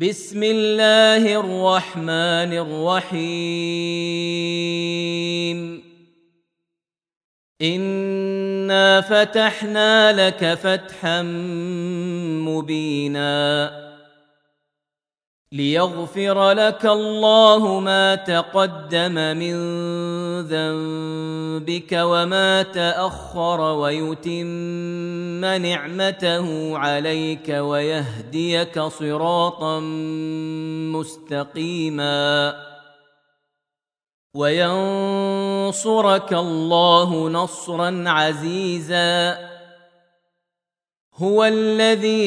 بسم الله الرحمن الرحيم. إنا فتحنا لك فتحا مبينا. ليغفر لك الله ما تقدم من ذنبك وما تأخر ويتم نعمته عليك ويهديك صراطا مستقيما وينصرك الله نصرا عزيزا هو الذي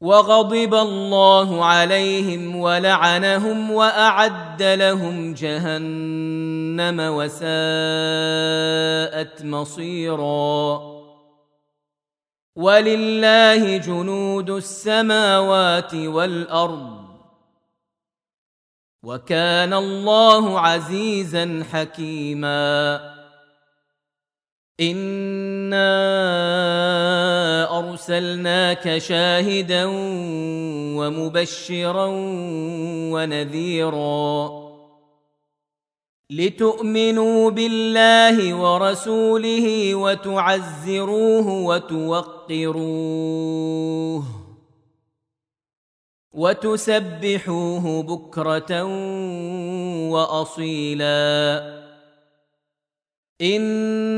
وغضب الله عليهم ولعنهم وأعد لهم جهنم وساءت مصيرا. ولله جنود السماوات والأرض. وكان الله عزيزا حكيما. إنا أرسلناك شاهدا ومبشرا ونذيرا لتؤمنوا بالله ورسوله وتعزروه وتوقروه وتسبحوه بكرة وأصيلا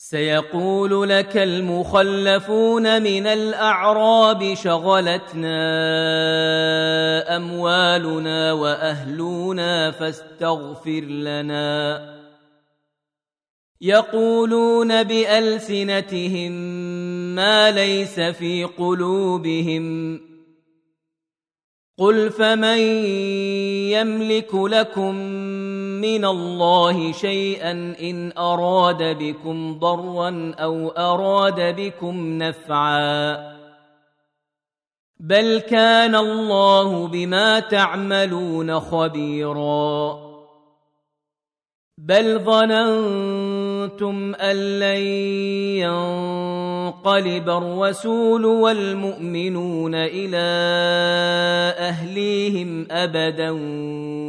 سيقول لك المخلفون من الأعراب شغلتنا أموالنا وأهلنا فاستغفر لنا. يقولون بألسنتهم ما ليس في قلوبهم. قل فمن يملك لكم من الله شيئا إن أراد بكم ضرا أو أراد بكم نفعا. بل كان الله بما تعملون خبيرا. بل ظننتم أن لن ينقلب الرسول والمؤمنون إلى اهليهم ابدا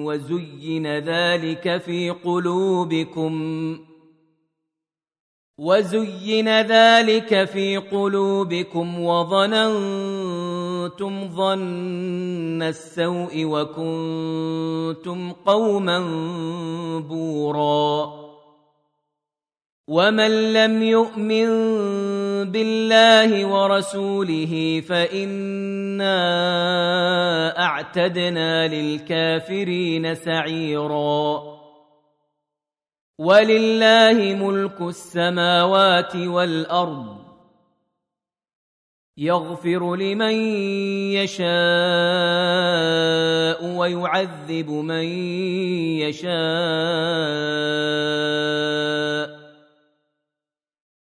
وزين ذلك في قلوبكم وزين ذلك في قلوبكم وظننتم ظن السوء وكنتم قوما بورا ومن لم يؤمن بالله ورسوله فإنا أعتدنا للكافرين سعيرا. ولله ملك السماوات والأرض. يغفر لمن يشاء ويعذب من يشاء.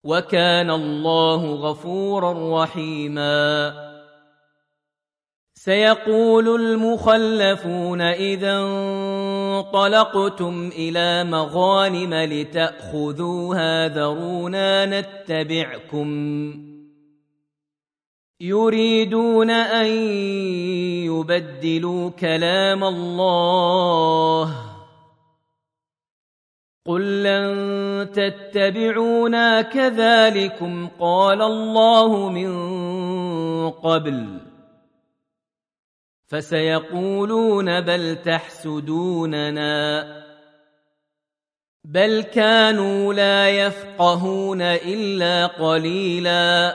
وكان الله غفورا رحيما. سيقول المخلفون إذا انطلقتم إلى مغانم لتأخذوها ذرونا نتبعكم. يريدون أن يبدلوا كلام الله. قل لن تتبعونا كذلكم قال الله من قبل فسيقولون بل تحسدوننا بل كانوا لا يفقهون الا قليلا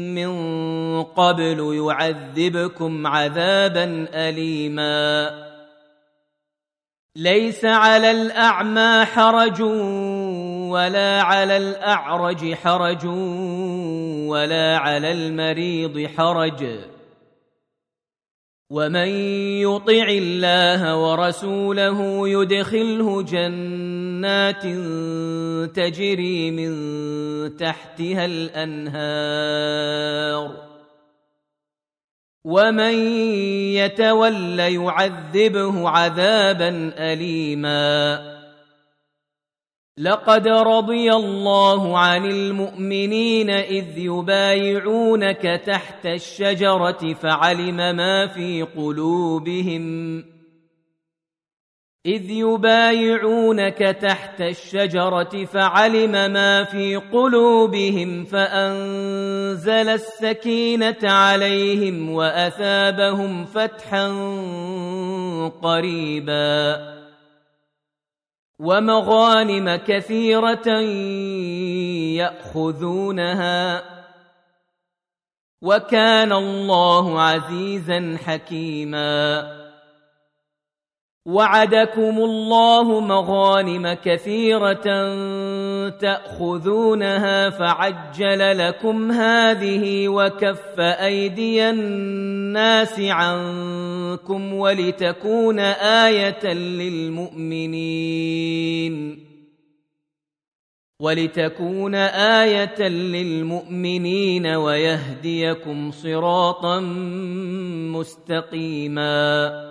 قبل يعذبكم عذابا اليما. ليس على الأعمى حرج ولا على الأعرج حرج ولا على المريض حرج. ومن يطع الله ورسوله يدخله جنات تجري من تحتها الأنهار. ومن يتول يعذبه عذابا اليما لقد رضي الله عن المؤمنين اذ يبايعونك تحت الشجره فعلم ما في قلوبهم إذ يبايعونك تحت الشجرة فعلم ما في قلوبهم فأنزل السكينة عليهم وأثابهم فتحا قريبا. ومغانم كثيرة يأخذونها. وكان الله عزيزا حكيما. وعدكم الله مغانم كثيرة تأخذونها فعجل لكم هذه وكف أيدي الناس عنكم ولتكون آية للمؤمنين ولتكون آية للمؤمنين ويهديكم صراطا مستقيما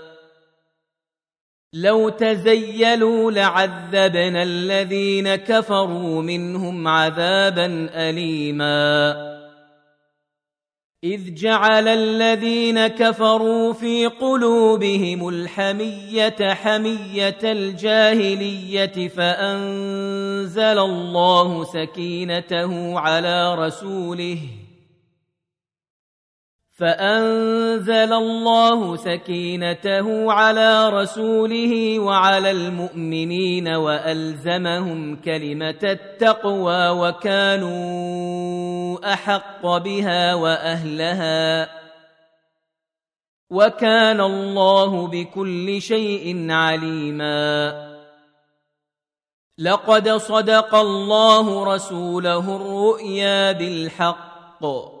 لو تزيلوا لعذبنا الذين كفروا منهم عذابا اليما. إذ جعل الذين كفروا في قلوبهم الحمية حمية الجاهلية فأنزل الله سكينته على رسوله فأنزل الله سكينته على رسوله وعلى المؤمنين وألزمهم كلمة التقوى وكانوا أحق بها وأهلها وكان الله بكل شيء عليما. لقد صدق الله رسوله الرؤيا بالحق.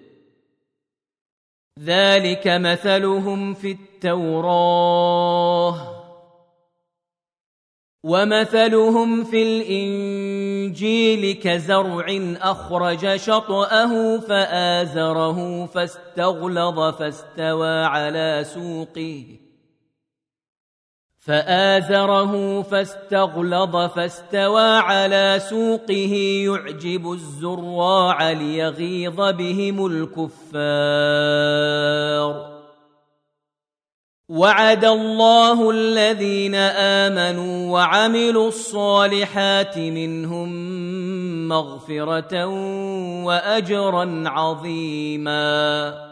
ذلك مثلهم في التوراه. ومثلهم في الإنجيل كزرع أخرج شطأه فآزره فاستغلظ فاستوى على سوقه. فآزره فاستغلظ فاستوى على سوقه يعجب الزراع ليغيظ بهم الكفار. وعد الله الذين آمنوا وعملوا الصالحات منهم مغفرة وأجرا عظيماً.